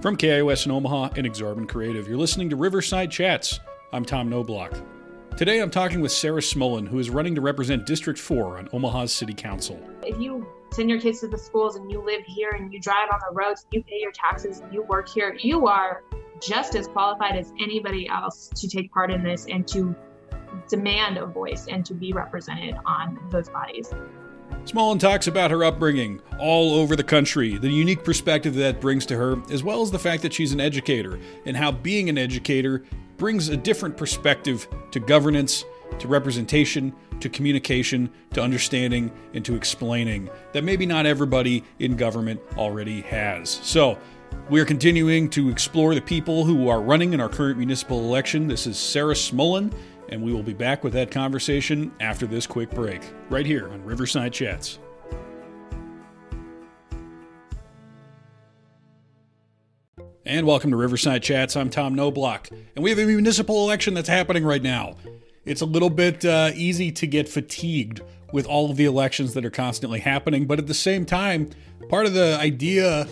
From KIOS in Omaha and Exorbitant Creative, you're listening to Riverside Chats. I'm Tom Knoblauch. Today I'm talking with Sarah Smolin, who is running to represent District 4 on Omaha's City Council. If you send your kids to the schools and you live here and you drive on the roads, you pay your taxes you work here, you are just as qualified as anybody else to take part in this and to demand a voice and to be represented on those bodies. Smolin talks about her upbringing all over the country, the unique perspective that brings to her, as well as the fact that she's an educator, and how being an educator brings a different perspective to governance, to representation, to communication, to understanding, and to explaining that maybe not everybody in government already has. So, we are continuing to explore the people who are running in our current municipal election. This is Sarah Smolin and we will be back with that conversation after this quick break, right here on Riverside Chats. And welcome to Riverside Chats. I'm Tom Knoblauch, and we have a municipal election that's happening right now. It's a little bit uh, easy to get fatigued with all of the elections that are constantly happening, but at the same time, part of the idea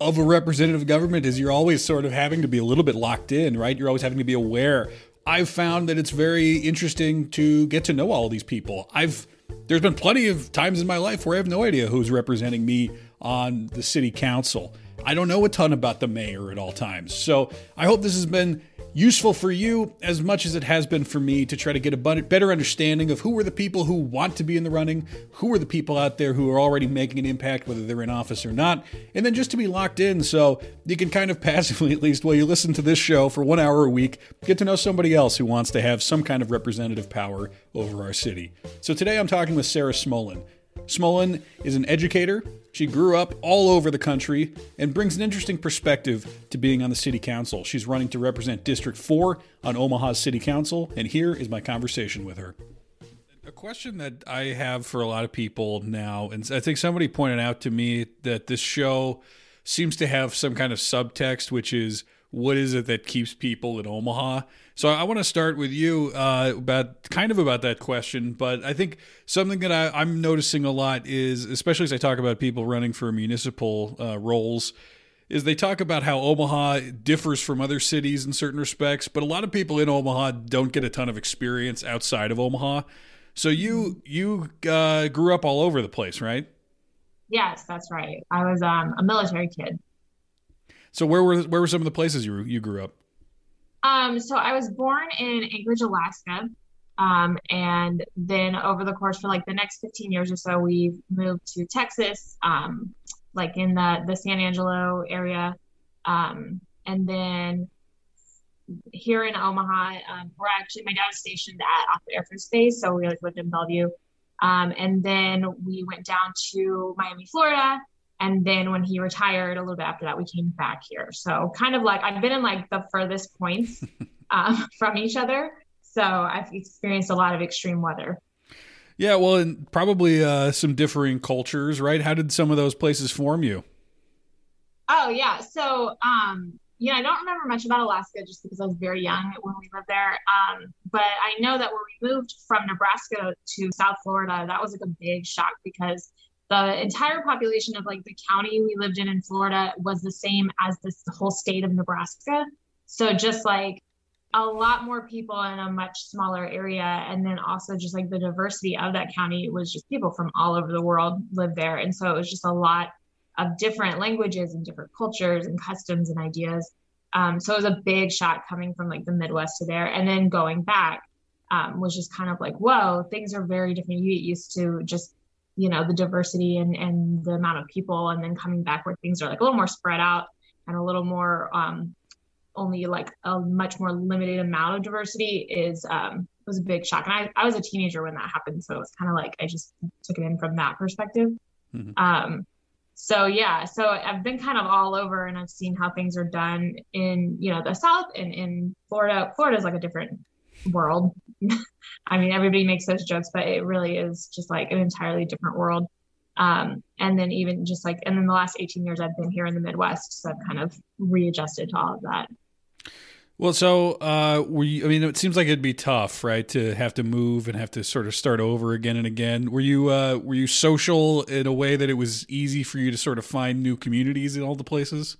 of a representative government is you're always sort of having to be a little bit locked in, right? You're always having to be aware I've found that it's very interesting to get to know all these people. I've there's been plenty of times in my life where I have no idea who's representing me on the city council. I don't know a ton about the mayor at all times. So I hope this has been useful for you as much as it has been for me to try to get a better understanding of who are the people who want to be in the running, who are the people out there who are already making an impact, whether they're in office or not, and then just to be locked in so you can kind of passively, at least while you listen to this show for one hour a week, get to know somebody else who wants to have some kind of representative power over our city. So today I'm talking with Sarah Smolin. Smolin is an educator. She grew up all over the country and brings an interesting perspective to being on the city council. She's running to represent District 4 on Omaha's city council, and here is my conversation with her. A question that I have for a lot of people now, and I think somebody pointed out to me that this show seems to have some kind of subtext, which is what is it that keeps people in Omaha? So I want to start with you uh, about kind of about that question, but I think something that I, am noticing a lot is, especially as I talk about people running for municipal uh, roles, is they talk about how Omaha differs from other cities in certain respects, but a lot of people in Omaha don't get a ton of experience outside of Omaha. So you you uh, grew up all over the place, right? Yes, that's right. I was um, a military kid. So where were where were some of the places you you grew up? Um, so I was born in Anchorage, Alaska. Um, and then over the course for like the next 15 years or so, we've moved to Texas, um, like in the the San Angelo area. Um, and then here in Omaha, um, we're actually my dad stationed at Offutt Air Force Base, so we like, lived in Bellevue. Um, and then we went down to Miami, Florida, and then when he retired a little bit after that we came back here. So kind of like i've been in like the furthest points um, from each other. So i've experienced a lot of extreme weather. Yeah well and probably uh, some differing cultures right? How did some of those places form you? Oh yeah. So um yeah, I don't remember much about Alaska just because I was very young when we lived there. Um, but I know that when we moved from Nebraska to South Florida, that was like a big shock because the entire population of like the county we lived in in Florida was the same as this whole state of Nebraska. So just like a lot more people in a much smaller area and then also just like the diversity of that county was just people from all over the world lived there. And so it was just a lot of different languages and different cultures and customs and ideas. Um, so it was a big shot coming from like the midwest to there. And then going back um, was just kind of like whoa things are very different. You get used to just you know the diversity and and the amount of people and then coming back where things are like a little more spread out and a little more um only like a much more limited amount of diversity is um was a big shock. And I, I was a teenager when that happened so it's kind of like i just took it in from that perspective. Mm-hmm. um so yeah so i've been kind of all over and i've seen how things are done in you know the south and in florida. Florida is like a different world. I mean, everybody makes those jokes, but it really is just like an entirely different world. Um, and then even just like, and then the last 18 years I've been here in the Midwest, so I've kind of readjusted to all of that. Well, so uh, were you, I mean, it seems like it'd be tough, right, to have to move and have to sort of start over again and again. Were you uh, were you social in a way that it was easy for you to sort of find new communities in all the places?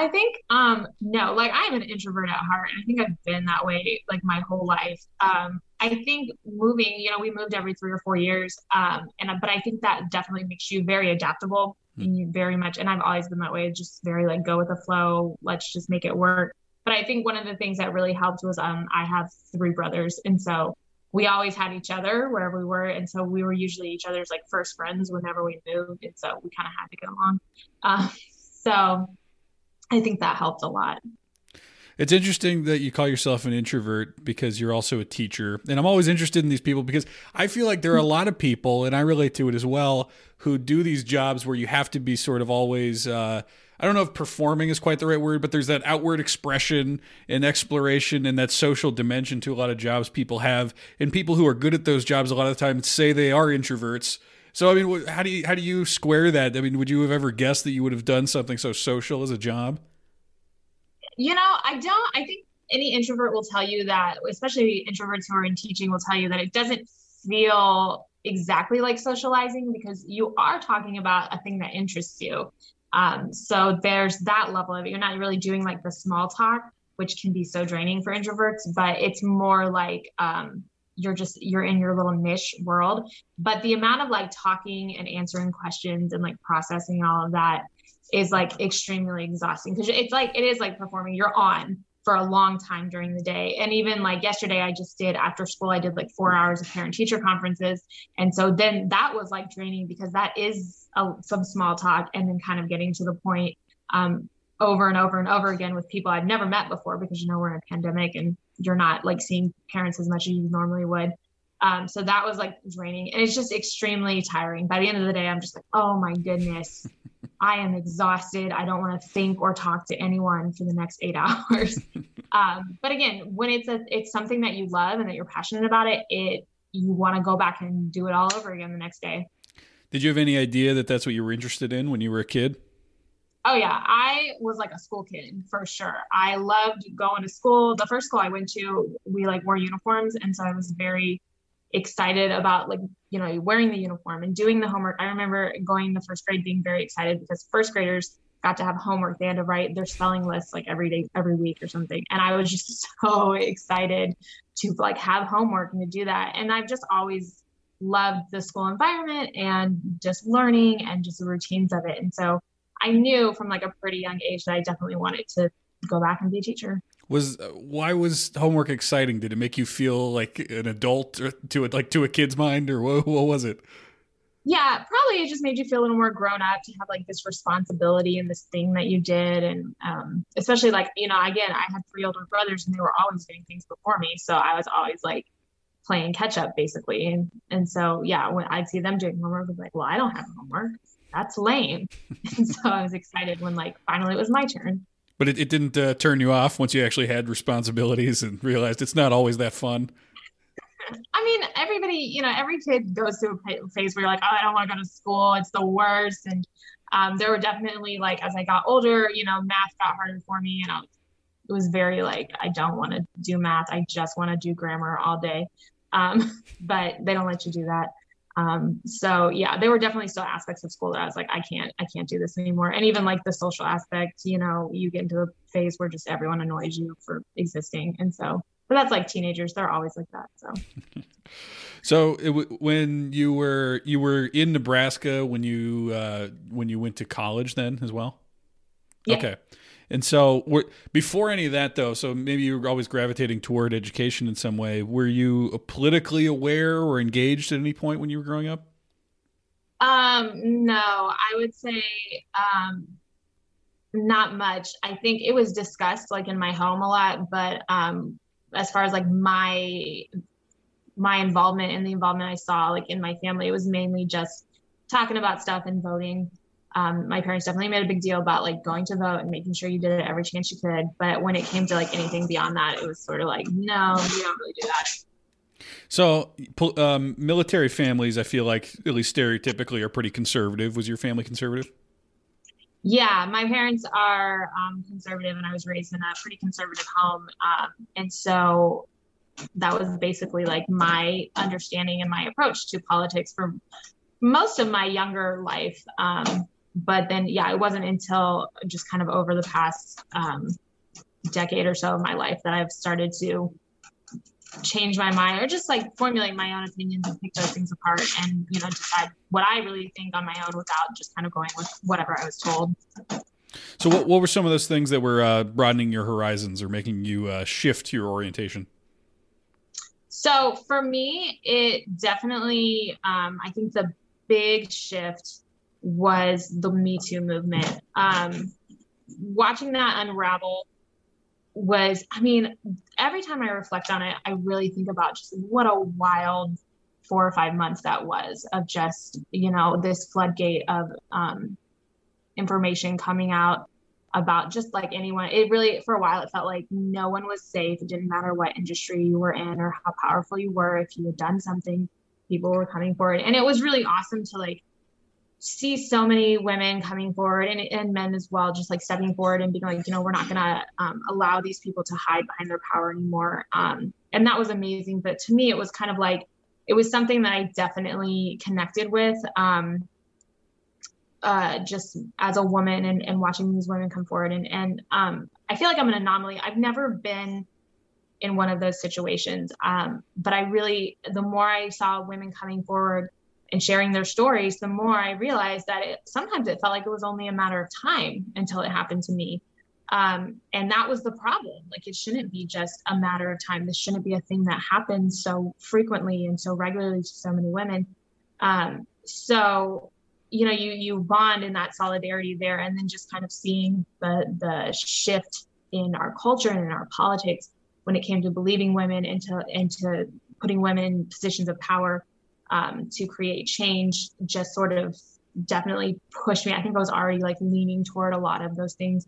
I think um no, like I'm an introvert at heart. And I think I've been that way like my whole life. Um I think moving, you know, we moved every 3 or 4 years um and but I think that definitely makes you very adaptable mm. and you very much and I've always been that way, just very like go with the flow, let's just make it work. But I think one of the things that really helped was um I have three brothers and so we always had each other wherever we were and so we were usually each other's like first friends whenever we moved and so we kind of had to get along uh, so I think that helped a lot. It's interesting that you call yourself an introvert because you're also a teacher. And I'm always interested in these people because I feel like there are a lot of people, and I relate to it as well, who do these jobs where you have to be sort of always. Uh, I don't know if performing is quite the right word, but there's that outward expression and exploration and that social dimension to a lot of jobs people have. And people who are good at those jobs a lot of the time say they are introverts. So I mean, how do you how do you square that? I mean, would you have ever guessed that you would have done something so social as a job? You know, I don't. I think any introvert will tell you that, especially introverts who are in teaching, will tell you that it doesn't feel exactly like socializing because you are talking about a thing that interests you. Um, so there's that level of it. You're not really doing like the small talk, which can be so draining for introverts, but it's more like um, you're just you're in your little niche world. But the amount of like talking and answering questions and like processing all of that is like extremely exhausting. Because it's like it is like performing. You're on for a long time during the day. And even like yesterday i just did after school i did like four hours of parent teacher conferences. And so then that was like draining because that is a, some small talk and then kind of getting to the point um, over and over and over again with people I've never met before because you know we're in a pandemic and you're not like seeing parents as much as you normally would. Um, so that was like draining and it's just extremely tiring. By the end of the day, I'm just like, oh my goodness, I am exhausted. I don't want to think or talk to anyone for the next eight hours. um, but again, when it's a it's something that you love and that you're passionate about it, it you want to go back and do it all over again the next day. Did you have any idea that that's what you were interested in when you were a kid? Oh yeah, I was like a school kid for sure. I loved going to school. The first school I went to, we like wore uniforms, and so I was very excited about like you know wearing the uniform and doing the homework. I remember going the first grade being very excited because first graders got to have homework. They had to write their spelling lists like every day, every week or something, and I was just so excited to like have homework and to do that. And I've just always loved the school environment and just learning and just the routines of it. And so I knew from like a pretty young age that I definitely wanted to go back and be a teacher. Was why was homework exciting? Did it make you feel like an adult to it, like to a kid's mind, or what, what was it? Yeah, probably it just made you feel a little more grown up to have like this responsibility and this thing that you did, and um, especially like you know, again, I had three older brothers and they were always doing things before me, so I was always like playing catch up basically, and and so yeah, when I'd see them doing homework, I was like, well, I don't have homework that's lame. and so I was excited when like finally it was my turn. But it, it didn't uh, turn you off once you actually had responsibilities and realized it's not always that fun. I mean, everybody, you know, every kid goes through a phase where you're like, oh, I don't want to go to school. It's the worst. And um, there were definitely like, as I got older, you know, math got harder for me. And I was, it was very like, I don't want to do math. I just want to do grammar all day. Um, but they don't let you do that. Um, so yeah, there were definitely still aspects of school that I was like, I can't, I can't do this anymore. And even like the social aspect, you know, you get into a phase where just everyone annoys you for existing. And so, but that's like teenagers; they're always like that. So. so it, when you were you were in Nebraska when you uh, when you went to college then as well. Yeah. Okay. And so, before any of that, though, so maybe you were always gravitating toward education in some way. Were you politically aware or engaged at any point when you were growing up? Um, no, I would say um, not much. I think it was discussed like in my home a lot, but um, as far as like my my involvement and the involvement I saw like in my family, it was mainly just talking about stuff and voting um, my parents definitely made a big deal about like going to vote and making sure you did it every chance you could. But when it came to like anything beyond that, it was sort of like, no, we don't really do that. So, um, military families, I feel like, at least stereotypically, are pretty conservative. Was your family conservative? Yeah, my parents are um, conservative, and I was raised in a pretty conservative home. Um, and so that was basically like my understanding and my approach to politics for most of my younger life. Um, but then, yeah, it wasn't until just kind of over the past um, decade or so of my life that I've started to change my mind or just like formulate my own opinions and pick those things apart and you know decide what I really think on my own without just kind of going with whatever I was told. So, what, what were some of those things that were uh, broadening your horizons or making you uh, shift your orientation? So, for me, it definitely, um, I think the big shift was the Me Too movement. Um, watching that unravel was, I mean, every time I reflect on it, I really think about just what a wild four or five months that was of just, you know, this floodgate of um, information coming out about just like anyone. It really, for a while, it felt like no one was safe. It didn't matter what industry you were in or how powerful you were. If you had done something, people were coming forward. And it was really awesome to like see so many women coming forward and, and men as well, just like stepping forward and being like, you know, we're not going to um, allow these people to hide behind their power anymore. Um, and that was amazing. But to me, it was kind of like, it was something that I definitely connected with. Um, uh, just as a woman and, and watching these women come forward. And, and um, I feel like I'm an anomaly. I've never been in one of those situations. Um, but I really, the more I saw women coming forward and sharing their stories, the more I realized that it, sometimes it felt like it was only a matter of time until it happened to me. Um, and that was the problem. Like it shouldn't be just a matter of time. This shouldn't be a thing that happens so frequently and so regularly to so many women. Um, so, you know, you you bond in that solidarity there, and then just kind of seeing the the shift in our culture and in our politics when it came to believing women into into putting women in positions of power um, to create change just sort of definitely pushed me. I think I was already like leaning toward a lot of those things,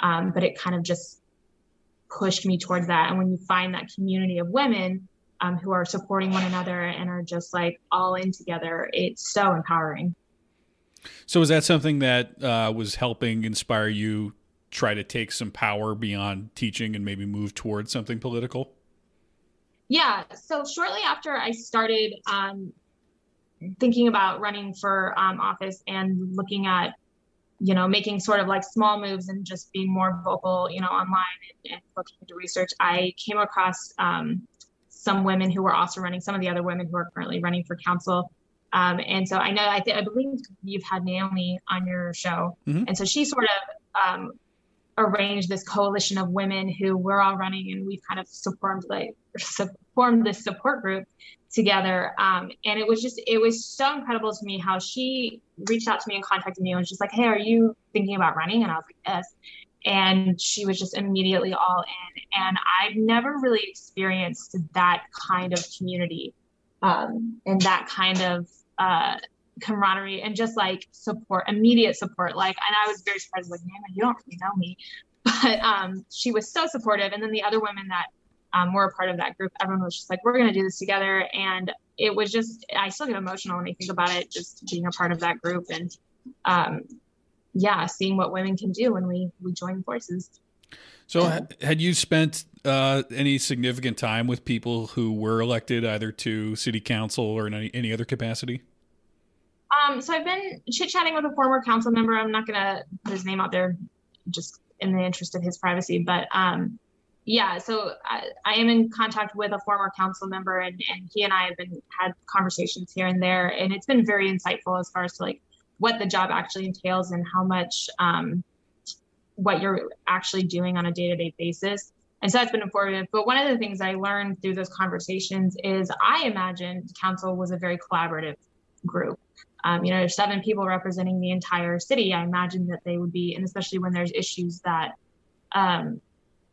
um, but it kind of just pushed me towards that. And when you find that community of women um, who are supporting one another and are just like all in together, it's so empowering. So, is that something that uh, was helping inspire you try to take some power beyond teaching and maybe move towards something political? Yeah. So shortly after I started um, thinking about running for um, office and looking at you know making sort of like small moves and just being more vocal you know online and, and looking into research. I came across um, some women who were also running some of the other women who are currently running for council. Um, and so i know I, th- I, believe you've had naomi on your show. Mm-hmm. and so she sort of um, arranged this coalition of women who we're all running and we've kind of formed like formed this support group together. Um, and it was just it was so incredible to me how she reached out to me and contacted me and was just like hey are you thinking about running? And i was like yes. And she was just immediately all in. And i've never really experienced that kind of community um, and that kind of uh, camaraderie and just like support, immediate support. Like, and I was very surprised, like, man, you don't really know me. But um, she was so supportive. And then the other women that um, were a part of that group, everyone was just like, we're going to do this together. And it was just, I still get emotional when I think about it, just being a part of that group and, um, yeah, seeing what women can do when we, we join forces. So, had you spent uh, any significant time with people who were elected either to city council or in any, any other capacity? Um, so I've been chit chatting with a former council member. I'm not going to put his name out there just in the interest of his privacy, but um, yeah, so I, I, am in contact with a former council member, and, and he and I have been had conversations here and there, and it's been very insightful as far as to like what the job actually entails and how much um, what you're actually doing on a day to day basis. And so that's been informative. But one of the things I learned through those conversations is I imagined council was a very collaborative group um, you know, there's seven people representing the entire city. I imagine that they would be, and especially when there's issues that um,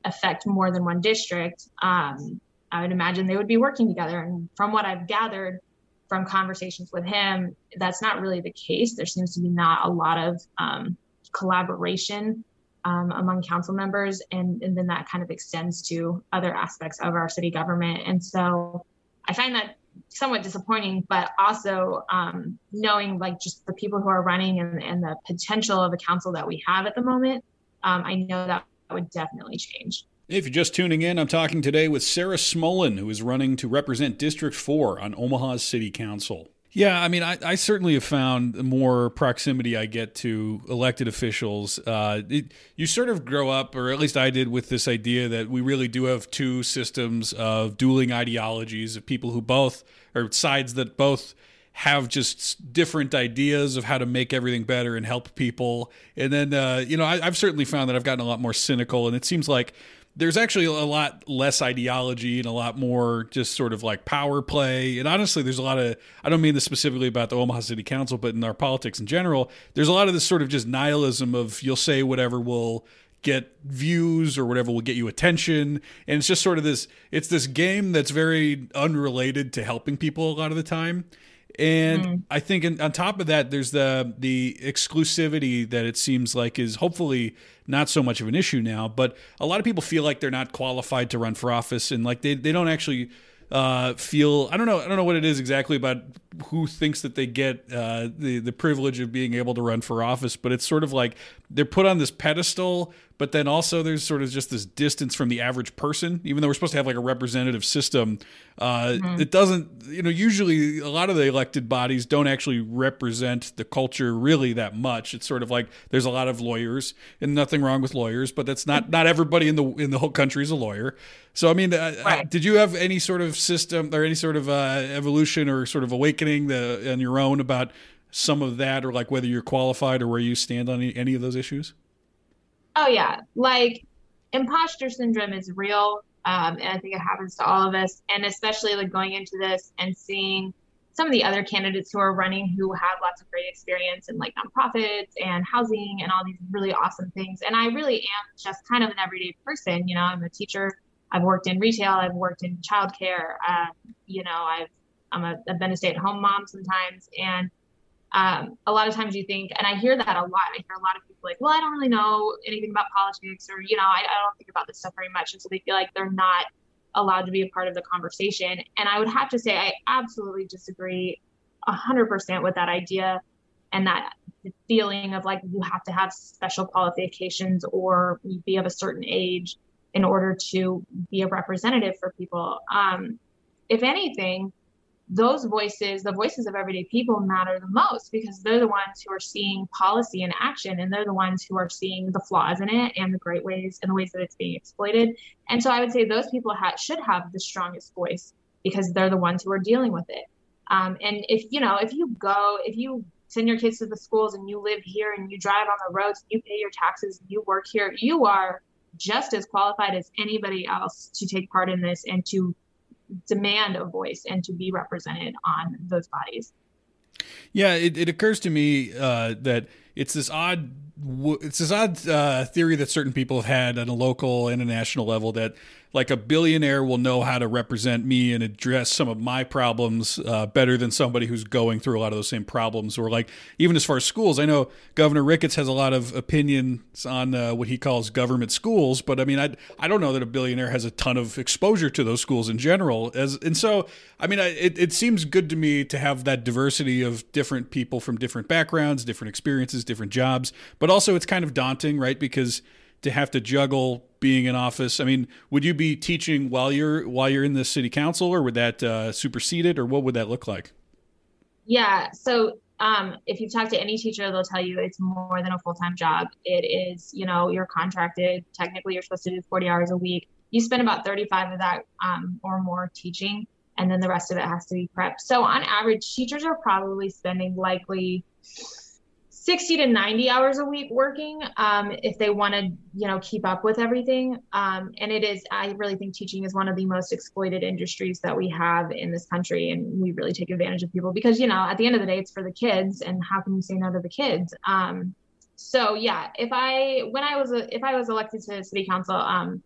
affect more than one district, um, I would imagine they would be working together. And from what I've gathered from conversations with him, that's not really the case. There seems to be not a lot of um, collaboration um, among council members, and, and then that kind of extends to other aspects of our city government. And so I find that somewhat disappointing, but also um, knowing like just the people who are running and, and the potential of a council that we have at the moment, um, I know that would definitely change. If you're just tuning in, I'm talking today with Sarah Smolin, who is running to represent District 4 on Omaha's City Council. Yeah, I mean, I, I, certainly have found the more proximity I get to elected officials, uh, it, you sort of grow up, or at least I did, with this idea that we really do have two systems of dueling ideologies of people who both, or sides that both have just different ideas of how to make everything better and help people. And then, uh, you know, I, I've certainly found that I've gotten a lot more cynical, and it seems like there's actually a lot less ideology and a lot more just sort of like power play. And honestly, there's a lot of, I don't mean this specifically about the Omaha City Council, but in our politics in general, there's a lot of this sort of just nihilism of you'll say whatever will get views or whatever will get you attention and it's just sort of this it's this game that's very unrelated to helping people a lot of the time and mm. I think in, on top of that, there's the the exclusivity that it seems like is hopefully not so much of an issue now. But a lot of people feel like they're not qualified to run for office, and like they, they don't actually uh, feel I don't know I don't know what it is exactly about who thinks that they get uh, the the privilege of being able to run for office, but it's sort of like they're put on this pedestal but then also there's sort of just this distance from the average person even though we're supposed to have like a representative system uh, mm-hmm. it doesn't you know usually a lot of the elected bodies don't actually represent the culture really that much it's sort of like there's a lot of lawyers and nothing wrong with lawyers but that's not not everybody in the in the whole country is a lawyer so i mean uh, uh right. did you have any sort of system or any sort of uh, evolution or sort of awakening the, on your own about some of that or like whether you're qualified or where you stand on any, any of those issues Oh yeah, like imposter syndrome is real, um, and I think it happens to all of us, and especially like going into this and seeing some of the other candidates who are running who have lots of great experience in like nonprofits and housing and all these really awesome things. And I really am just kind of an everyday person. You know, I'm a teacher. I've worked in retail. I've worked in childcare. Um, you know, I've I'm a, I've been a stay-at-home mom sometimes, and um, a lot of times you think, and I hear that a lot. I hear a lot of people like, well, I don't really know anything about politics, or, you know, I, I don't think about this stuff very much. And so they feel like they're not allowed to be a part of the conversation. And I would have to say, I absolutely disagree 100% with that idea and that feeling of like you have to have special qualifications or be of a certain age in order to be a representative for people. Um, if anything, those voices, the voices of everyday people, matter the most because they're the ones who are seeing policy in action and they're the ones who are seeing the flaws in it and the great ways and the ways that it's being exploited. And so I would say those people ha- should have the strongest voice because they're the ones who are dealing with it. Um, and if you know, if you go, if you send your kids to the schools and you live here and you drive on the roads, you pay your taxes, you work here, you are just as qualified as anybody else to take part in this and to demand a voice and to be represented on those bodies. Yeah, it, it occurs to me uh, that it's this odd it's this odd uh, theory that certain people have had on a local and a national level that like a billionaire will know how to represent me and address some of my problems uh, better than somebody who's going through a lot of those same problems. Or like even as far as schools, I know Governor Ricketts has a lot of opinions on uh, what he calls government schools, but I mean, I I don't know that a billionaire has a ton of exposure to those schools in general. As and so, I mean, I, it it seems good to me to have that diversity of different people from different backgrounds, different experiences, different jobs, but also it's kind of daunting, right? Because to have to juggle being in office. I mean, would you be teaching while you're while you're in the city council, or would that uh, supersede it, or what would that look like? Yeah. So um, if you talk to any teacher, they'll tell you it's more than a full time job. It is, you know, you're contracted. Technically, you're supposed to do 40 hours a week. You spend about 35 of that um, or more teaching, and then the rest of it has to be prep. So on average, teachers are probably spending likely 60 to 90 hours a week working um, if they want to you know keep up with everything. Um, and it is i really think teaching is one of the most exploited industries that we have in this country and we really take advantage of people because you know at the end of the day it's for the kids and how can you say no to the kids? Um, so yeah if i when i was if i was elected to city council um,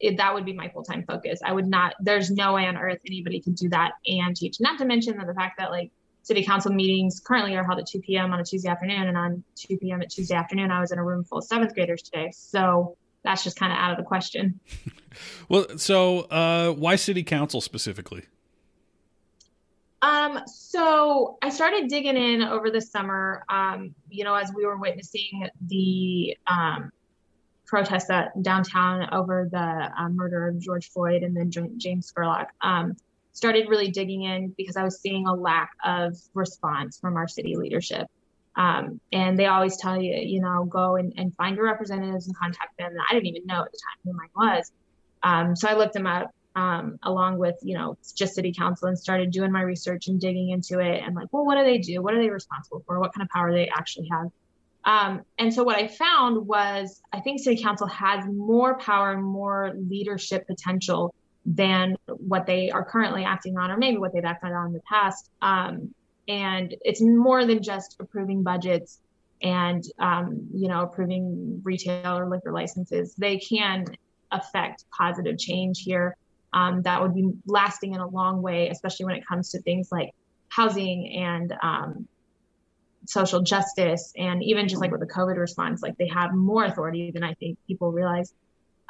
it, that would be my full-time focus. I would not there's no way on earth anybody could do that and teach. Not to mention that the fact that like city council meetings currently are held at 2 p.m. on a Tuesday afternoon. And on 2 p.m. at Tuesday afternoon, I was in a room full of seventh graders today. So that's just kind of out of the question. well, so uh, why city council specifically? Um, so I started digging in over the summer, um, you know, as we were witnessing the um, protests at downtown over the uh, murder of George Floyd and then James Scurlock. Um, started really digging in because I was seeing a lack of response from our city leadership. Um, and they always tell you, you know, go and, and find your representatives and contact them. And I didn't even know at the time who mine was. Um, so I looked them up um, along with, you know, just city council and started doing my research and digging into it and like, well, what do they do? What are they responsible for? What kind of power they actually have? Um, and so what I found was I think city council has more power and more leadership potential than what they are currently acting on, or maybe what they've acted on in the past. Um, and it's more than just approving budgets and um, you know approving retail or liquor licenses. They can affect positive change here um, that would be lasting in a long way, especially when it comes to things like housing and um, social justice, and even just like with the COVID response, like they have more authority than I think people realize.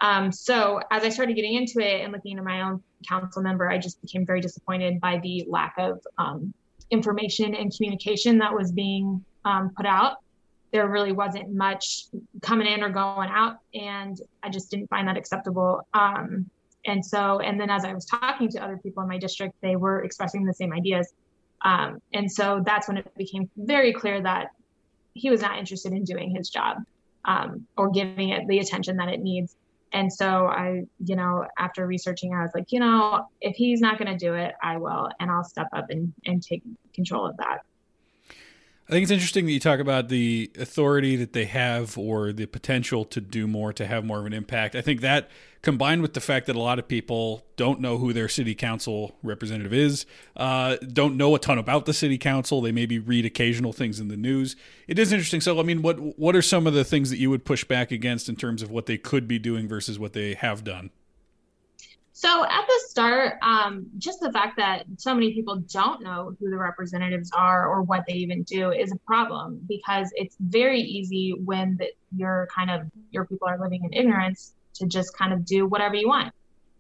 Um, so as I started getting into it and looking into my own council member, I just became very disappointed by the lack of um, information and communication that was being um, put out. There really wasn't much coming in or going out, and I just didn't find that acceptable. Um, and so, and then as I was talking to other people in my district, they were expressing the same ideas. Um, and so that's when it became very clear that he was not interested in doing his job um, or giving it the attention that it needs. And so I, you know, after researching, I was like, you know, if he's not going to do it, I will, and I'll step up and, and take control of that. I think it's interesting that you talk about the authority that they have or the potential to do more, to have more of an impact. I think that combined with the fact that a lot of people don't know who their city council representative is, uh, don't know a ton about the city council. They maybe read occasional things in the news. It is interesting. So, I mean, what what are some of the things that you would push back against in terms of what they could be doing versus what they have done? So at the start, um, just the fact that so many people don't know who the representatives are or what they even do is a problem because it's very easy when the, your kind of your people are living in ignorance to just kind of do whatever you want.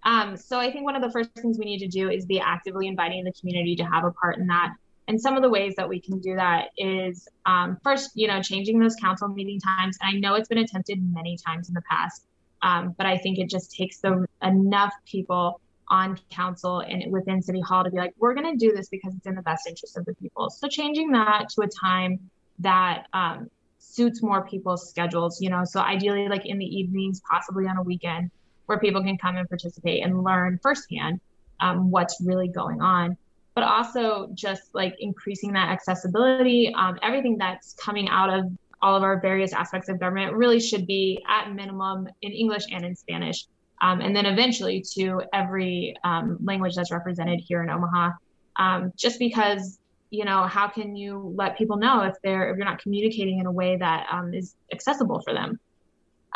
Um, so I think one of the first things we need to do is be actively inviting the community to have a part in that. And some of the ways that we can do that is um, first, you know, changing those council meeting times. And I know it's been attempted many times in the past. Um, but I think it just takes the enough people on council and within city hall to be like, we're going to do this because it's in the best interest of the people. So changing that to a time that um, suits more people's schedules, you know, so ideally like in the evenings, possibly on a weekend where people can come and participate and learn firsthand um, what's really going on. But also just like increasing that accessibility, um, everything that's coming out of all of our various aspects of government really should be at minimum in English and in Spanish. Um, and then eventually to every um, language that's represented here in Omaha. Um, just because, you know, how can you let people know if they're if you're not communicating in a way that um, is accessible for them?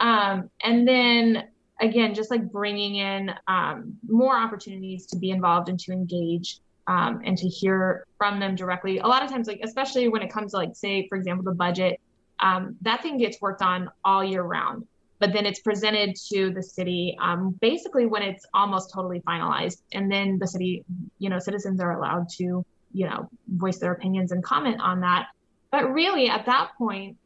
Um, and then again, just like bringing in um, more opportunities to be involved and to engage um, and to hear from them directly. A lot of times, like especially when it comes to like say, for example, the budget, um, that thing gets worked on all year round. But then it's presented to the city um, basically when it's almost totally finalized, and then the city, you know, citizens are allowed to, you know, voice their opinions and comment on that. But really, at that point,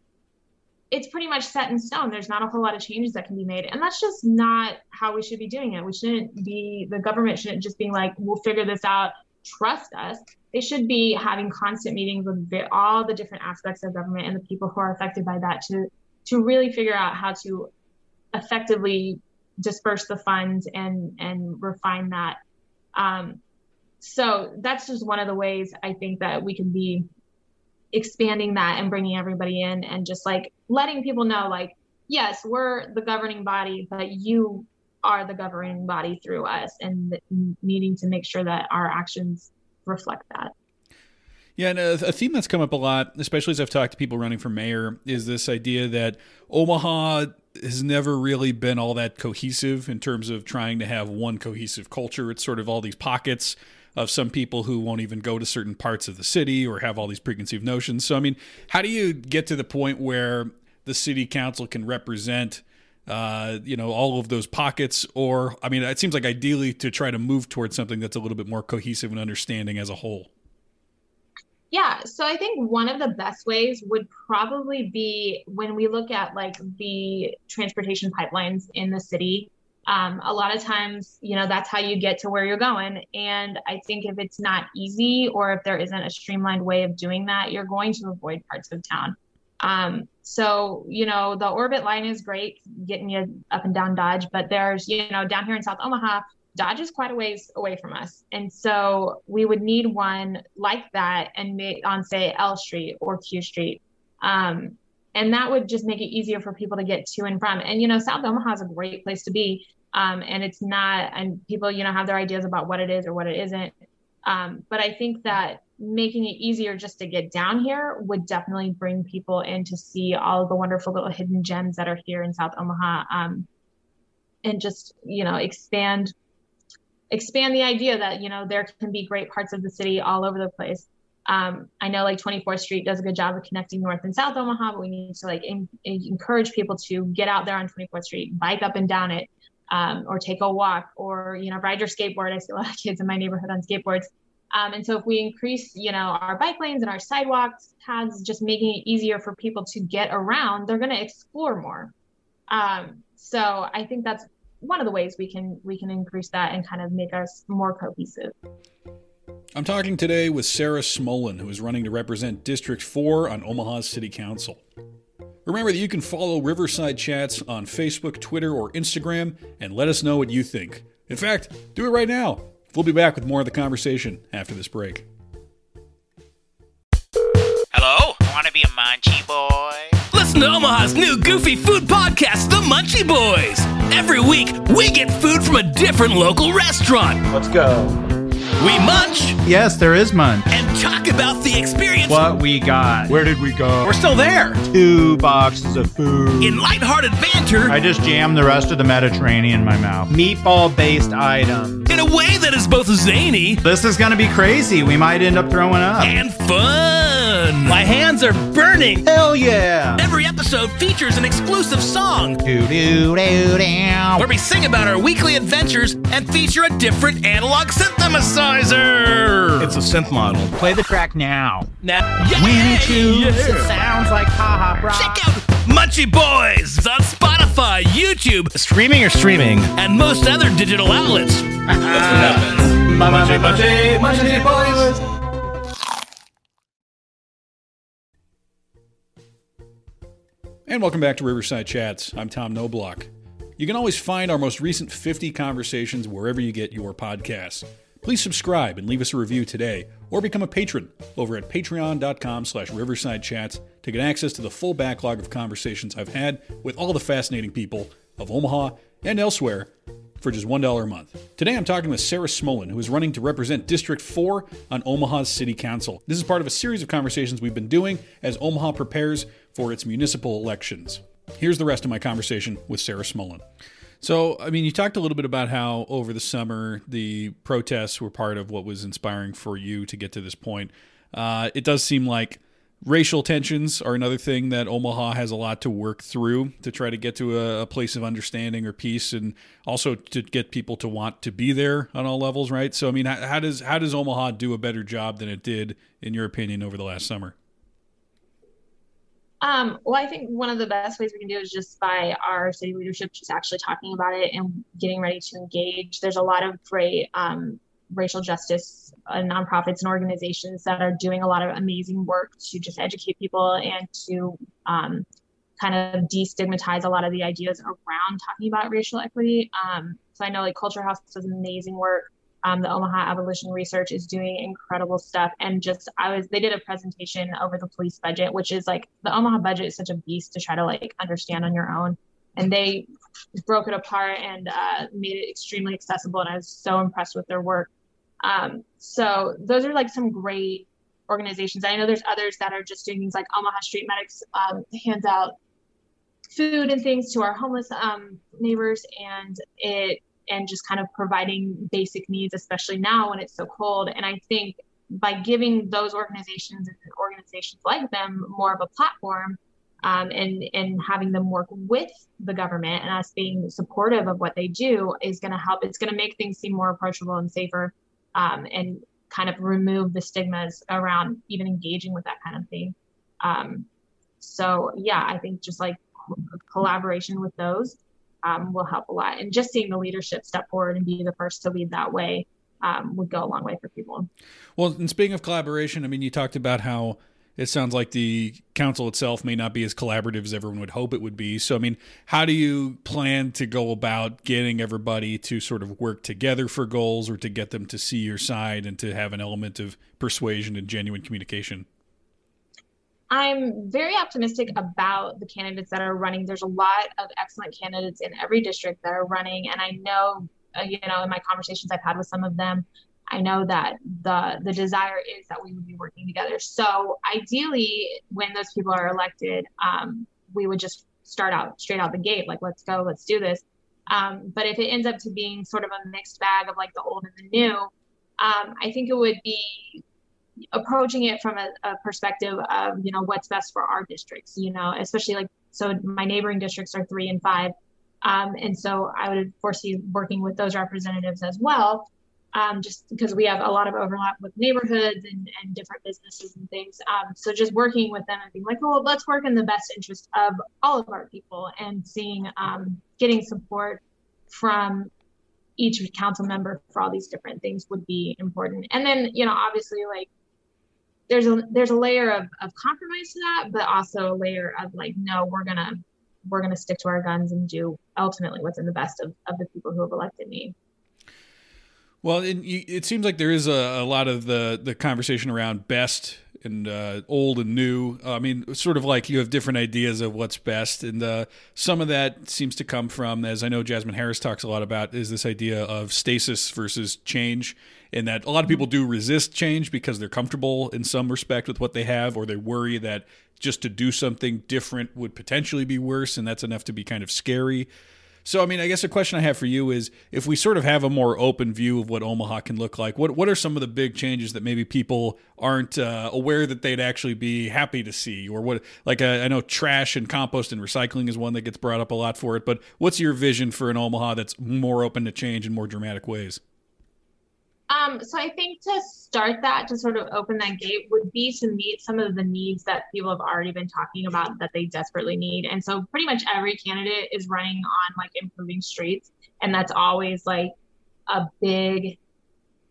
it's pretty much set in stone. There's not a whole lot of changes that can be made. And that's just not how we should be doing it. We shouldn't be, the government shouldn't just be like, we'll figure this out, trust us they should be having constant meetings with all the different aspects of government and the people who are affected by that to to really figure out how to effectively disperse the funds and and refine that um, so that's just one of the ways i think that we can be expanding that and bringing everybody in and just like letting people know like yes we're the governing body but you are the governing body through us and needing to make sure that our actions reflect that. Yeah, and a, a, theme that's come up a lot, especially as I've talked to people running for mayor, is this idea that Omaha has never really been all that cohesive in terms of trying to have one cohesive culture. It's sort of all these pockets of some people who won't even go to certain parts of the city or have all these preconceived notions. So, I mean, how do you get to the point where the city council can represent? Uh, you know, all of those pockets, or I mean, it seems like ideally to try to move towards something that's a little bit more cohesive and understanding as a whole. Yeah, so I think one of the best ways would probably be when we look at like the transportation pipelines in the city. Um, a lot of times, you know, that's how you get to where you're going. And I think if it's not easy or if there isn't a streamlined way of doing that, you're going to avoid parts of town. Um, so, you know, the ORBT line is great getting you up and down Dodge, but there's, you know, down here in South Omaha, Dodge is quite a ways away from us. And so we would need one like that and on, say, L Street or Q Street. Um, and that would just make it easier for people to get to and from. And, you know, South Omaha is a great place to be. Um, and it's not, and people, you know, have their ideas about what it is or what it isn't. Um, but I think that making it easier just to get down here would definitely bring people in to see all the wonderful little hidden gems that are here in South Omaha. Um, and just, you know, expand expand the idea that you know there can be great parts of the city all over the place um, I know like 24th Street does a good job of connecting North and South Omaha, but we need to like in, encourage people to get out there on 24th Street, bike up and down it, um, or take a walk, or you know ride your skateboard. I see a lot of kids in my neighborhood on skateboards. Um, and so if we increase, you know, our bike lanes and our sidewalks paths, just making it easier for people to get around, they're going to explore more. Um, so I think that's one of the ways we can we can increase that and kind of make us more cohesive. I'm talking today with Sarah Smolin, who is running to represent District 4 on Omaha's City Council. Remember that you can follow Riverside Chats on Facebook, Twitter, or Instagram and let us know what you think. In fact, do it right now. We'll be back with more of the conversation after this break. Hello? Want to be a Munchie boy? Listen to Omaha's new goofy food podcast, The Munchie Boys. Every week, we get food from a different local restaurant. Let's go. We munch Yes, there is munch. and talk about the experience What we got? Where did we go? We're still there. Two boxes of food. in lighthearted banter I just jammed the rest of the Mediterranean in my mouth. Meatball based items. in a way that is both zany This is gonna be crazy. We might end up throwing up. and fun. My hands are burning. Hell yeah! Every episode features an exclusive song Doo doo doo doo. where we sing about our weekly adventures and feature a different analog synthesizer. It's a synth model. Play the track now. Now, yeah, When it shoots, yeah. it sounds like ha ha Check out Munchie Boys It's on Spotify, YouTube, Streaming or streaming? and most other digital outlets. And welcome back to Riverside Chats. I'm Tom Knoblauch. You can always find our most recent 50 conversations wherever you get your podcasts. Please subscribe and leave us a review today, or become a patron over at patreon.com slash riverside chats to get access to the full backlog of conversations I've had with all the fascinating people of Omaha and elsewhere for just $1 a month. Today I'm talking with Sarah Smolin, who is running to represent District 4 on Omaha's City Council. This is part of a series of conversations we've been doing as Omaha prepares for its municipal elections. Here's the rest of my conversation with Sarah Smolin. So, I mean, you talked a little bit about how over the summer the protests were part of what was inspiring for you to get to this point. Uh, it does seem like racial tensions are another thing that Omaha has a lot to work through to try to get to a, a place of understanding or peace, and also to get people to want to be there on all levels, right? So, I mean, how, how does how does Omaha do a better job than it did, in your opinion, over the last summer? Um, well, I think one of the best ways we can do is just by our city leadership just actually talking about it and getting ready to engage. There's a lot of great um, racial justice uh, nonprofits and organizations that are doing a lot of amazing work to just educate people and to um, kind of destigmatize a lot of the ideas around talking about racial equity. Um, so I know like Culture House does amazing work. Um, the Omaha Abolition Research is doing incredible stuff. And just, I was, they did a presentation over the police budget, which is like the Omaha budget is such a beast to try to like understand on your own. And they broke it apart and uh, made it extremely accessible. And I was so impressed with their work. Um, so those are like some great organizations. I know there's others that are just doing things like Omaha Street Medics um, hands out food and things to our homeless um, neighbors, and it and just kind of providing basic needs, especially now when it's so cold. And I think by giving those organizations and organizations like them more of a platform um, and and having them work with the government and us being supportive of what they do is going to help. It's going to make things seem more approachable and safer, um, and kind of remove the stigmas around even engaging with that kind of thing. Um, so yeah, I think just like collaboration with those um, will help a lot. And just seeing the leadership step forward and be the first to lead that way um, would go a long way for people. Well, and speaking of collaboration, I mean, you talked about how it sounds like the council itself may not be as collaborative as everyone would hope it would be. So, I mean, how do you plan to go about getting everybody to sort of work together for goals or to get them to see your side and to have an element of persuasion and genuine communication? I'm very optimistic about the candidates that are running. There's a lot of excellent candidates in every district that are running, and I know, uh, you know, in my conversations I've had with some of them, I know that the the desire is that we would be working together. So ideally, when those people are elected, um, we would just start out straight out the gate, like let's go, let's do this. Um, but if it ends up to being sort of a mixed bag of like the old and the new, um, I think it would be approaching it from a, a, perspective of you know what's best for our districts. You know, especially like so my neighboring districts are three and five. Um, and so I would foresee working with those representatives as well um, just because we have a lot of overlap with neighborhoods and, and different businesses and things. Um, so just working with them and being like, well, let's work in the best interest of all of our people and seeing, um, getting support from each council member for all these different things would be important. And then, you know, obviously like there's a, there's a layer of, of compromise to that, but also a layer of like, no, we're to, we're to stick to our guns and do ultimately what's in the best of, of the people who have elected me. Well, it, seems like there is a, a, lot of the, the conversation around best and uh, old and new. I mean, sort of like you have different ideas of what's best, and uh, some of that seems to come from, as I know Jasmine Harris talks a lot about, is this idea of stasis versus change, and that a lot of people do resist change because they're comfortable in some respect with what they have, or they worry that just to do something different would potentially be worse, and that's enough to be kind of scary. So, I mean, I guess a question I have for you is if we sort of have a more open view of what Omaha can look like, what what are some of the big changes that maybe people aren't uh, aware that they'd actually be happy to see, or what? Like, uh, I know trash and compost and recycling is one that gets brought up a lot for it, but what's your vision for an Omaha that's more open to change in more dramatic ways? Um, so I think to start that, to sort of open that gate, would be to meet some of the needs that people have already been talking about that they desperately need. And so pretty much every candidate is running on like improving streets, and that's always like a big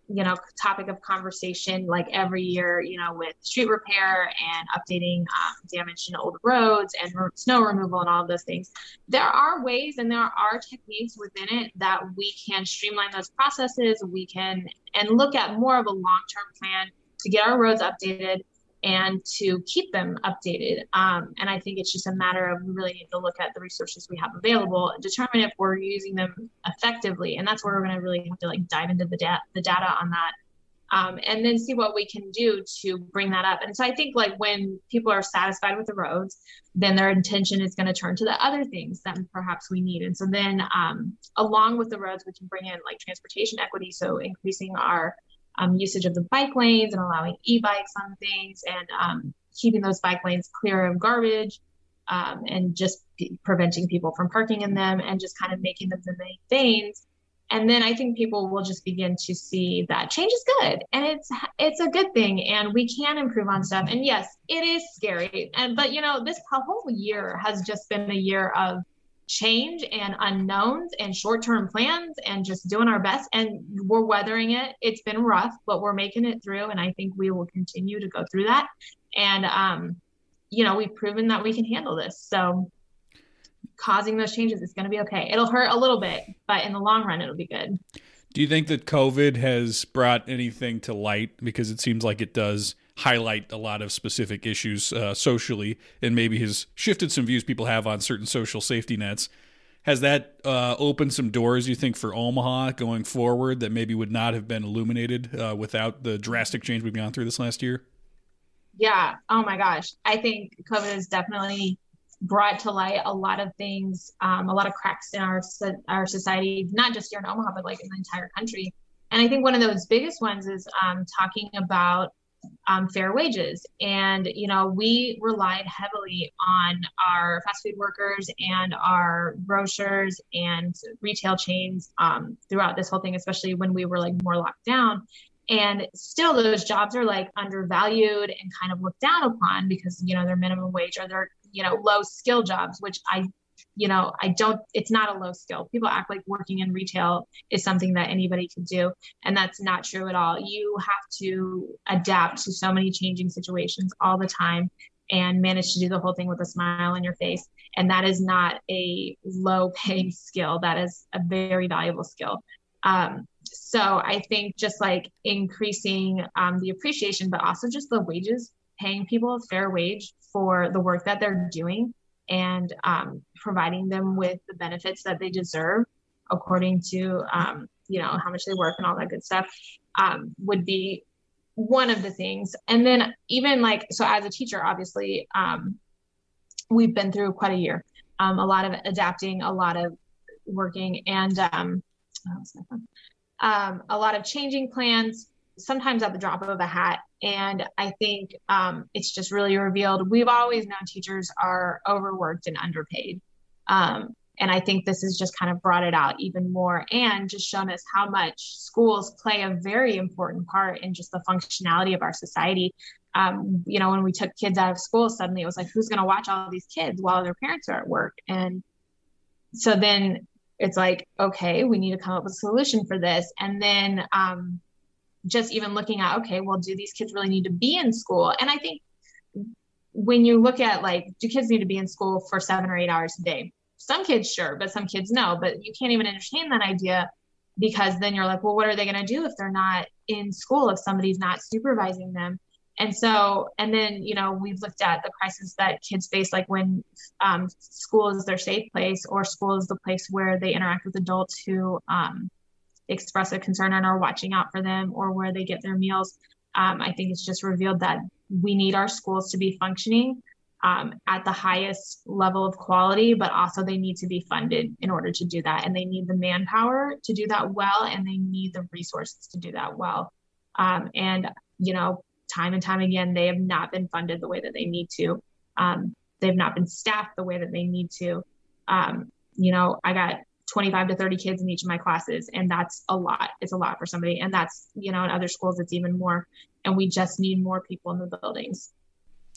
you know topic of conversation like every year you know with street repair and updating um, damaged and old roads and snow removal and all of those things. There are ways and there are techniques within it that we can streamline those processes. We can and look at more of a long-term plan to get our roads updated and to keep them updated. Um, and I think it's just a matter of we really need to look at the resources we have available, and determine if we're using them effectively, and that's where we're going to really have to like dive into the data, the data on that, um, and then see what we can do to bring that up. And so I think like when people are satisfied with the roads, then their intention is going to turn to the other things that perhaps we need. And so then um, along with the roads, we can bring in like transportation equity, so increasing our um, usage of the bike lanes and allowing e-bikes on things and um, keeping those bike lanes clear of garbage um, and just preventing people from parking in them and just kind of making them the main things. And then i think people will just begin to see that change is good and it's it's a good thing and we can improve on stuff. And yes it is scary. And but you know this whole year has just been a year of change and unknowns and short term plans and just doing our best. And we're weathering it. It's been rough, but we're making it through. And I think we will continue to go through that. And, um, you know, we've proven that we can handle this. So causing those changes is going to be okay. It'll hurt a little bit, but in the long run, it'll be good. Do you think that COVID has brought anything to light? Because it seems like it does highlight a lot of specific issues uh, socially and maybe has shifted some views people have on certain social safety nets. Has that uh, opened some doors, you think, for Omaha going forward that maybe would not have been illuminated uh, without the drastic change we've gone through this last year? Yeah. Oh my gosh. I think COVID has definitely brought to light a lot of things, um, a lot of cracks in our our society, not just here in Omaha, but like in the entire country. And I think one of those biggest ones is um, talking about um, fair wages. And, you know, we relied heavily on our fast food workers and our grocers and retail chains um, throughout this whole thing, especially when we were like more locked down. And still, those jobs are like undervalued and kind of looked down upon because, you know, they're minimum wage or they're, you know, low skill jobs, which I you know, I don't, it's not a low skill. People act like working in retail is something that anybody can do. And that's not true at all. You have to adapt to so many changing situations all the time and manage to do the whole thing with a smile on your face. And that is not a low paying skill. That is a very valuable skill. Um, so I think just like increasing um, the appreciation, but also just the wages, paying people a fair wage for the work that they're doing and um, providing them with the benefits that they deserve according to um, you know how much they work and all that good stuff um, would be one of the things. And then even like so as a teacher obviously um, we've been through quite a year um, a lot of adapting a lot of working and um, um, a lot of changing plans sometimes at the drop of a hat and i think um, it's just really revealed we've always known teachers are overworked and underpaid um, and I think this has just kind of brought it out even more and just shown us how much schools play a very important part in just the functionality of our society. Um, you know, when we took kids out of school, suddenly it was like, who's going to watch all these kids while their parents are at work? And so then it's like, okay, we need to come up with a solution for this. And then um, just even looking at, okay, well, do these kids really need to be in school? And I think when you look at like, do kids need to be in school for seven or eight hours a day? some kids sure but some kids no but you can't even entertain that idea because then you're like well what are they going to do if they're not in school if somebody's not supervising them and so and then you know we've looked at the crisis that kids face like when um, school is their safe place or school is the place where they interact with adults who um, express a concern and are watching out for them or where they get their meals um, i think it's just revealed that we need our schools to be functioning um, at the highest level of quality, but also they need to be funded in order to do that. And they need the manpower to do that well, and they need the resources to do that well. Um, and, you know, time and time again, they have not been funded the way that they need to. Um, they've not been staffed the way that they need to. Um, you know, I got 25 to 30 kids in each of my classes, and that's a lot. It's a lot for somebody. And that's, you know, in other schools, it's even more. And we just need more people in the buildings.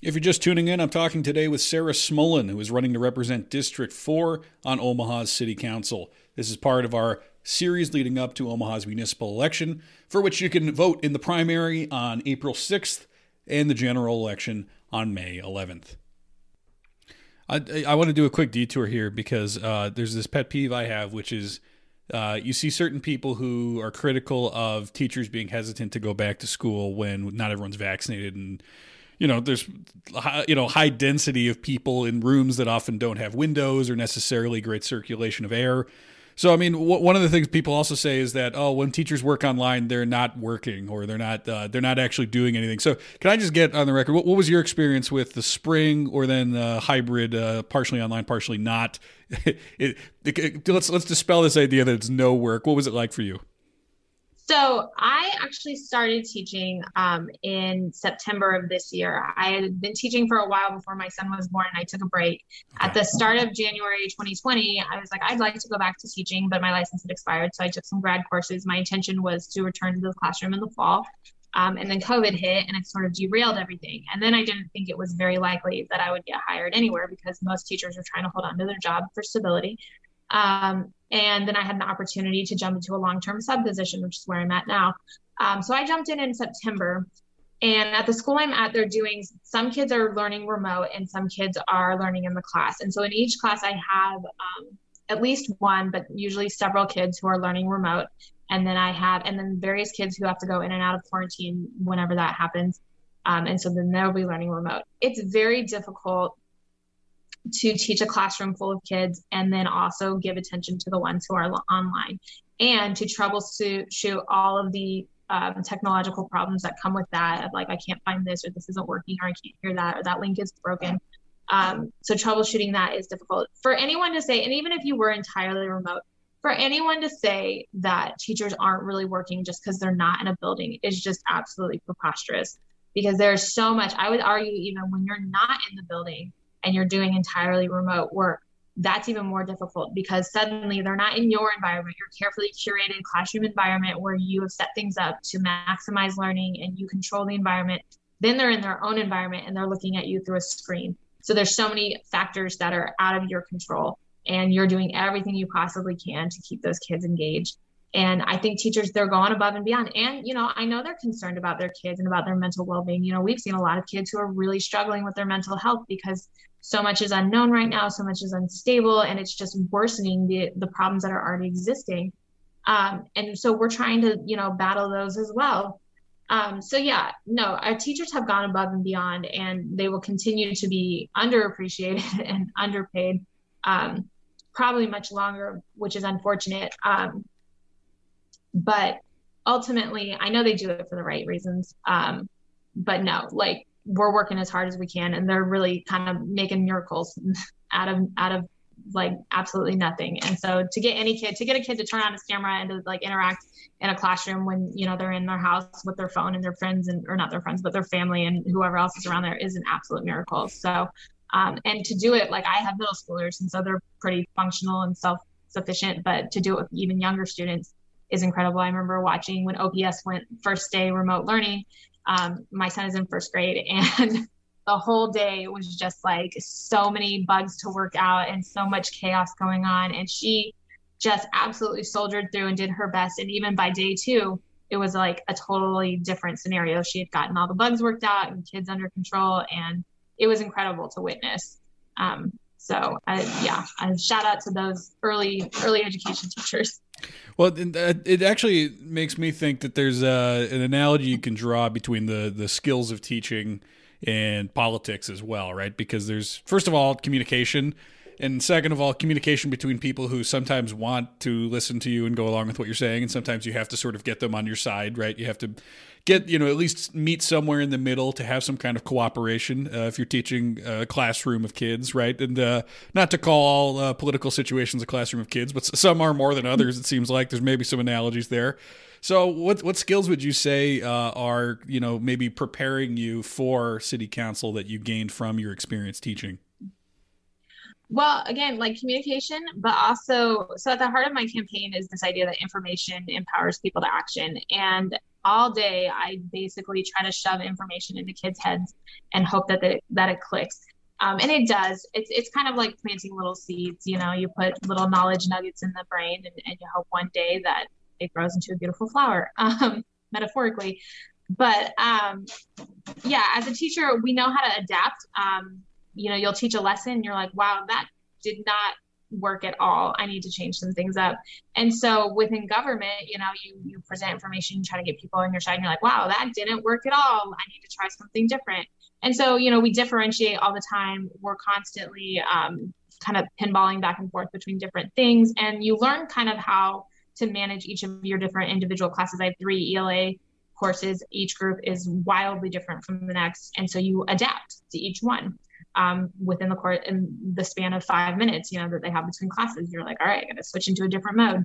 If you're just tuning in, I'm talking today with Sarah Smolen, who is running to represent District 4 on Omaha's City Council. This is part of our series leading up to Omaha's municipal election, for which you can vote in the primary on April 6th and the general election on May 11th. I, I want to do a quick detour here because uh, there's this pet peeve I have, which is uh, you see certain people who are critical of teachers being hesitant to go back to school when not everyone's vaccinated and you know there's you know high density of people in rooms that often don't have windows or necessarily great circulation of air so i mean one of the things people also say is that oh when teachers work online they're not working or they're not uh, they're not actually doing anything. So can i just get on the record what, what was your experience with the spring or then the hybrid uh, partially online partially not? It, it, it, let's let's dispel this idea that it's no work. What was it like for you so I actually started teaching um, in September of this year. I had been teaching for a while before my son was born, and I took a break. Okay. At the start of January 2020, I was like, I'd like to go back to teaching, but my license had expired, so I took some grad courses. My intention was to return to the classroom in the fall. Um, and then COVID hit and it sort of derailed everything. And then I didn't think it was very likely that I would get hired anywhere because most teachers are trying to hold on to their job for stability. Um, and then I had an opportunity to jump into a long term sub position, which is where I'm at now. Um, so I jumped in in September. And at the school I'm at, they're doing some kids are learning remote and some kids are learning in the class. And so in each class, I have um, at least one, but usually several kids who are learning remote. And then I have, and then various kids who have to go in and out of quarantine whenever that happens. Um, and so then they'll be learning remote. It's very difficult to teach a classroom full of kids and then also give attention to the ones who are online and to troubleshoot all of the um, technological problems that come with that of like i can't find this or this isn't working or i can't hear that or that link is broken. Um, so troubleshooting that is difficult. For anyone to say and even if you were entirely remote for anyone to say that teachers aren't really working just because they're not in a building is just absolutely preposterous because there's so much i would argue even when you're not in the building and you're doing entirely remote work, that's even more difficult because suddenly they're not in your environment, your carefully curated classroom environment where you have set things up to maximize learning and you control the environment. Then they're in their own environment and they're looking at you through a screen. So there's so many factors that are out of your control. and you're doing everything you possibly can to keep those kids engaged. And I think teachers, they're going above and beyond. And, you know, I know they're concerned about their kids and about their mental well being. You know, we've seen a lot of kids who are really struggling with their mental health because so much is unknown right now, so much is unstable, and it's just worsening the, the problems that are already existing. Um, and so we're trying to, you know, battle those as well. Um, so yeah, no, our teachers have gone above and beyond, and they will continue to be underappreciated and underpaid, um, probably much longer, which is unfortunate. Um, but ultimately, I know they do it for the right reasons. Um, but no, like we're working as hard as we can, and they're really kind of making miracles out of out of like absolutely nothing. And so to get any kid to get a kid to turn on his camera and to like interact in a classroom when you know they're in their house with their phone and their friends and or not their friends but their family and whoever else is around there is an absolute miracle. So um, and to do it like I have middle schoolers and so they're pretty functional and self sufficient, but to do it with even younger students is incredible. I remember watching when OPS went first day remote learning. Um, my son is in first grade and the whole day was just like so many bugs to work out and so much chaos going on. And she just absolutely soldiered through and did her best. And even by day two, it was like a totally different scenario. She had gotten all the bugs worked out and kids under control, and it was incredible to witness. Um, so I, yeah, I shout out to those early early education teachers. Well, it actually makes me think that there's a, an analogy you can draw between the the skills of teaching and politics as well, right? Because there's first of all communication, and second of all communication between people who sometimes want to listen to you and go along with what you're saying, and sometimes you have to sort of get them on your side, right? You have to get you know at least meet somewhere in the middle to have some kind of cooperation uh, if you're teaching a classroom of kids right? And uh, not to call all uh, political situations a classroom of kids but some are more than others it seems like. There's maybe some analogies there. So what what skills would you say uh, are you know maybe preparing you for city council that you gained from your experience teaching well, again, like communication, but also, so at the heart of my campaign is this idea that information empowers people to action. And all day, I basically try to shove information into kids' heads and hope that that it clicks. Um, and it does. It's it's kind of like planting little seeds. You know, you put little knowledge nuggets in the brain, and, and you hope one day that it grows into a beautiful flower, um, metaphorically. But um, yeah, as a teacher, we know how to adapt. Um, you know, you'll teach a lesson, you're like, wow, that did not work at all. I need to change some things up. And so within government, you know, you you present information, you try to get people on your side, and you're like, wow, that didn't work at all. I need to try something different. And so, you know, we differentiate all the time. We're constantly um, kind of pinballing back and forth between different things, and you learn kind of how to manage each of your different individual classes. I have three ELA courses. Each group is wildly different from the next, and so you adapt to each one um, within the court in the span of five minutes, you know, that they have between classes. You're like, all right, I got to switch into a different mode.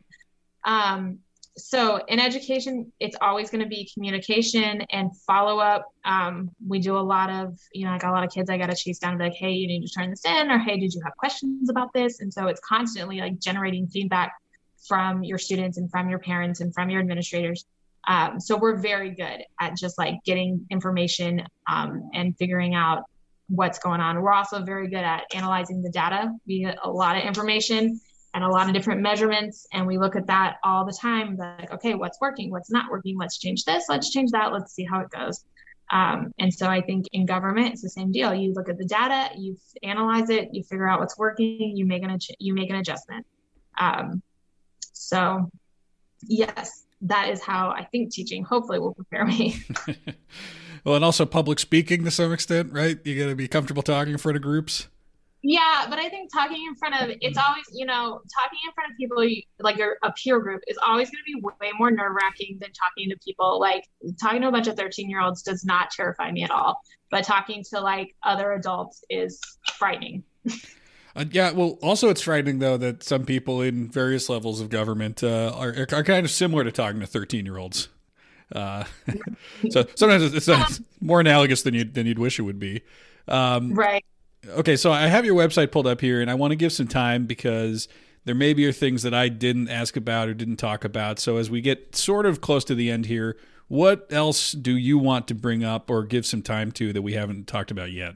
Um, so in education, it's always going to be communication and follow up. Um, we do a lot of, you know, I got a lot of kids I got to chase down and be like, hey, you need to turn this in, or hey, did you have questions about this? And so it's constantly like generating feedback from your students and from your parents and from your administrators. Um, so we're very good at just like getting information um, and figuring out what's going on. We're also very good at analyzing the data. We get a lot of information and a lot of different measurements, and we look at that all the time. Like, okay, what's working? What's not working? Let's change this. Let's change that. Let's see how it goes. Um, and so I think in government, it's the same deal. You look at the data, you analyze it, you figure out what's working, you make an you make an adjustment. Um, so, yes, that is how I think teaching hopefully will prepare me. Well, and also public speaking to some extent, right? You got to be comfortable talking in front of groups. Yeah, but I think talking in front of it's always, you know, talking in front of people like your a peer group is always going to be way more nerve wracking than talking to people. Like talking to a bunch of 13 year olds does not terrify me at all, but talking to like other adults is frightening. Uh, yeah, well, also it's frightening though that some people in various levels of government uh, are, are kind of similar to talking to 13 year olds. Uh, so sometimes it's, it's, more analogous than you than you'd wish it would be. Um, right. Okay, so I have your website pulled up here, and I want to give some time because there may be things that I didn't ask about or didn't talk about. So as we get sort of close to the end here, what else do you want to bring up or give some time to that we haven't talked about yet?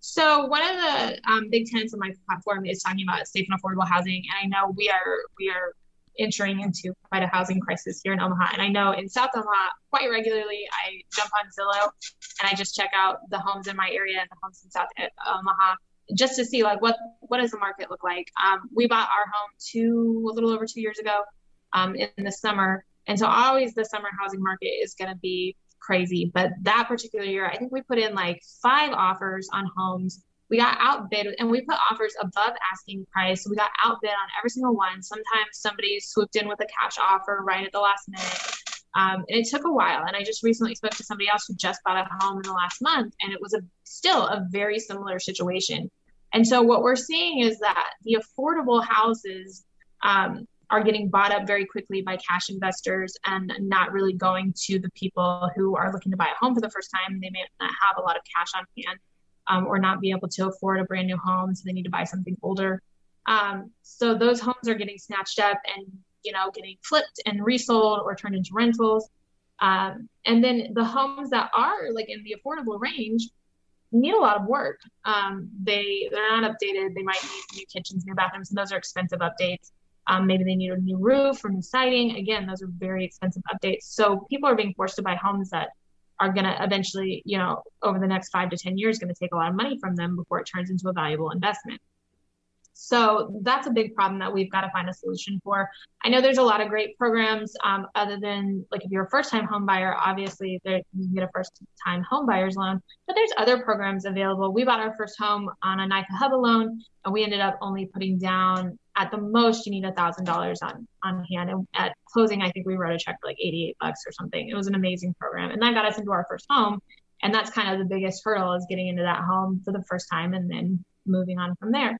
So one of the um, big tenants of my platform is talking about safe and affordable housing, and I know we are we are entering into quite a housing crisis here in Omaha. And I know in South Omaha, quite regularly, I jump on Zillow and I just check out the homes in my area and the homes in South Omaha just to see like what what does the market look like. Um, we bought our home two a little over two years ago um, in the summer, and so always the summer housing market is going to be crazy. But that particular year, I think we put in like five offers on homes we got outbid and we put offers above asking price. We got outbid on every single one. Sometimes somebody swooped in with a cash offer right at the last minute. Um, and it took a while. And I just recently spoke to somebody else who just bought a home in the last month, and it was a still a very similar situation. And so what we're seeing is that the affordable houses um, are getting bought up very quickly by cash investors and not really going to the people who are looking to buy a home for the first time. They may not have a lot of cash on hand um, or not be able to afford a brand new home, so they need to buy something older. Um, so those homes are getting snatched up and you know getting flipped and resold or turned into rentals. Um, and then the homes that are like in the affordable range need a lot of work. Um, they they're not updated. They might need new kitchens, new bathrooms, and those are expensive updates. Um, maybe they need a new roof or new siding. Again, those are very expensive updates. So people are being forced to buy homes that are going to eventually, you know, over the next five to 10 years, going to take a lot of money from them before it turns into a valuable investment. So that's a big problem that we've got to find a solution for. I know there's a lot of great programs um, other than like if you're a first time home buyer, obviously there, you can get a first time home buyer's loan, but there's other programs available. We bought our first home on a NICA Hub loan and we ended up only putting down at the most you need a thousand dollars on on hand. And at closing, I think we wrote a check for like 88 bucks or something. It was an amazing program. And that got us into our first home. And that's kind of the biggest hurdle is getting into that home for the first time and then moving on from there.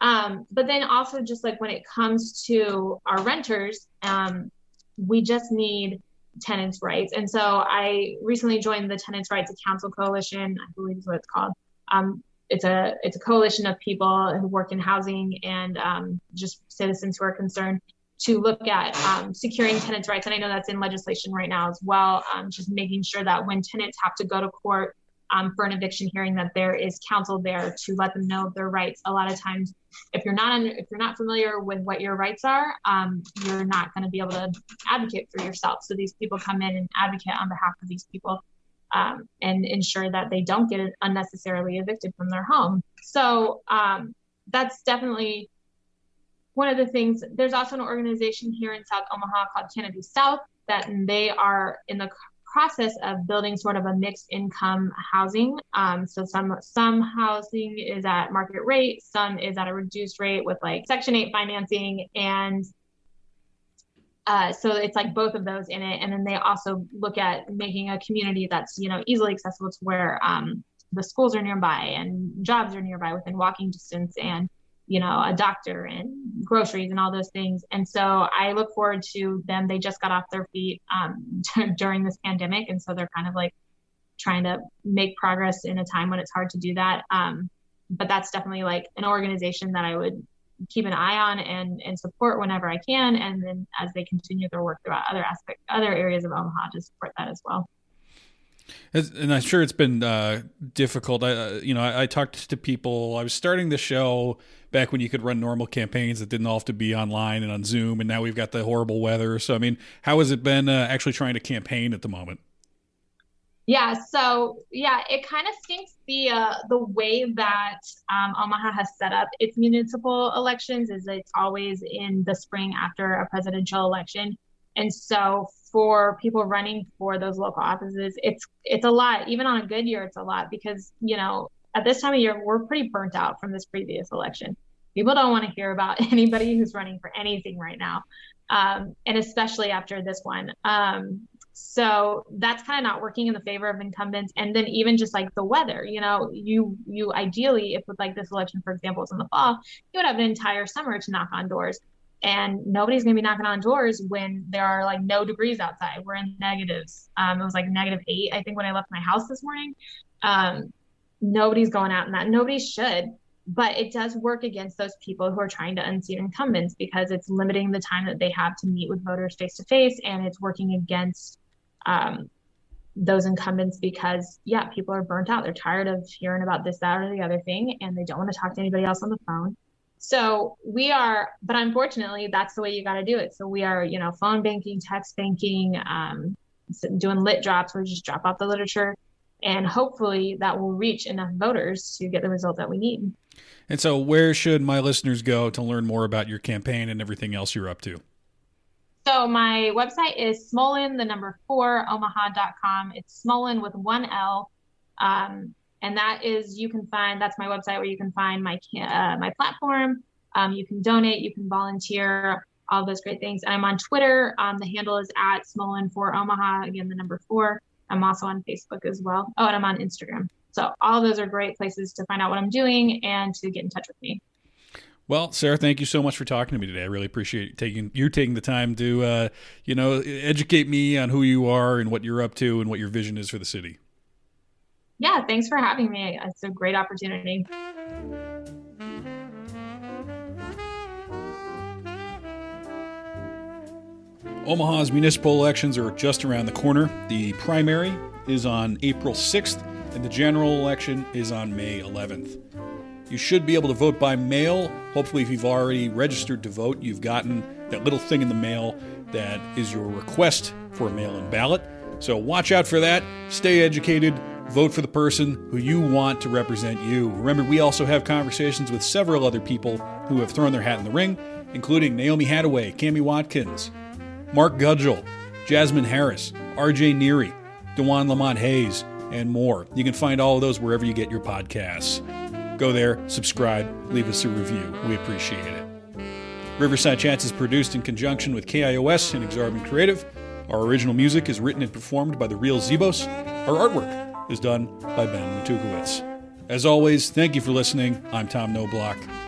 Um, but then also just like when it comes to our renters, um, we just need tenants' rights. And so I recently joined the Tenants' Rights Council Coalition, I believe is what it's called. Um, it's a it's a coalition of people who work in housing and um, just citizens who are concerned to look at um, securing tenants' rights. And I know that's in legislation right now as well. Um, just making sure that when tenants have to go to court um, for an eviction hearing, that there is counsel there to let them know of their rights. A lot of times, if you're not if you're not familiar with what your rights are, um, you're not going to be able to advocate for yourself. So these people come in and advocate on behalf of these people um, and ensure that they don't get unnecessarily evicted from their home. So um, that's definitely one of the things. There's also an organization here in South Omaha called Kennedy South that they are in the process of building sort of a mixed income housing. Um, so some some housing is at market rate, some is at a reduced rate with like Section 8 financing, and uh, so it's like both of those in it. And then they also look at making a community that's, you know, easily accessible to where um, the schools are nearby and jobs are nearby within walking distance and, you know, a doctor and groceries and all those things. And so I look forward to them. They just got off their feet um, during this pandemic. And so they're kind of like trying to make progress in a time when it's hard to do that. Um, but that's definitely like an organization that I would keep an eye on and and support whenever I can, and then as they continue their work throughout other aspect, other areas of Omaha, to support that as well. And I'm sure it's been uh, difficult. I, uh, you know, I, I, talked to people. I was starting the show back when you could run normal campaigns that didn't all have to be online and on Zoom, and now we've got the horrible weather. So, I mean, how has it been uh, actually trying to campaign at the moment? Yeah, so yeah, it kind of stinks the uh, the way that um, Omaha has set up its municipal elections is it's always in the spring after a presidential election, and so for people running for those local offices, it's it's a lot. Even on a good year, it's a lot because you know at this time of year we're pretty burnt out from this previous election. People don't want to hear about anybody who's running for anything right now, um, and especially after this one. Um, so that's kind of not working in the favor of incumbents and then even just like the weather you know you you ideally if with like this election for example is in the fall you would have an entire summer to knock on doors and nobody's to be knocking on doors when there are like no degrees outside. We're in negatives. Um, it was like negative eight i think when i left my house this morning. Um, nobody's going out in that. Nobody should. But it does work against those people who are trying to unseat incumbents because it's limiting the time that they have to meet with voters face to face and it's working against um, those incumbents because yeah, people are burnt out. They're tired of hearing about this, that, or the other thing, and they don't want to talk to anybody else on the phone. So we are, but unfortunately, that's the way you got to do it. So we are, you know, phone banking, text banking, um, doing lit drops where you just drop off the literature, and hopefully that will reach enough voters to get the result that we need. And so, where should my listeners go to learn more about your campaign and everything else you're up to? So my website is Smolen, the number four, omaha.com. It's Smolen with one L. Um, and that is, you can find, that's my website where you can find my, uh, my platform. Um, you can donate, you can volunteer, all those great things. And I'm on Twitter. Um, the handle is at Smolen for Omaha. Again, the number four. I'm also on Facebook as well. Oh, and I'm on Instagram. So all those are great places to find out what I'm doing and to get in touch with me. Well, Sarah, thank you so much for talking to me today. I really appreciate taking you taking the time to, uh, you know, educate me on who you are and what you're up to and what your vision is for the city. Yeah, thanks for having me. It's a great opportunity. Omaha's municipal elections are just around the corner. The primary is on April 6th, and the general election is on May 11th. You should be able to vote by mail. Hopefully, if you've already registered to vote, you've gotten that little thing in the mail that is your request for a mail in ballot. So watch out for that. Stay educated. Vote for the person who you want to represent you. Remember, we also have conversations with several other people who have thrown their hat in the ring, including Naomi Hattaway, Cami Watkins, Mark Gudgel, Jasmine Harris, RJ Neary, Dewan Lamont Hayes, and more. You can find all of those wherever you get your podcasts. Go there, subscribe, leave us a review. We appreciate it. Riverside Chats is produced in conjunction with KIOS and Exarban Creative. Our original music is written and performed by the Real Zebos. Our artwork is done by Ben Matukowitz. As always, thank you for listening. I'm Tom Knoblauch.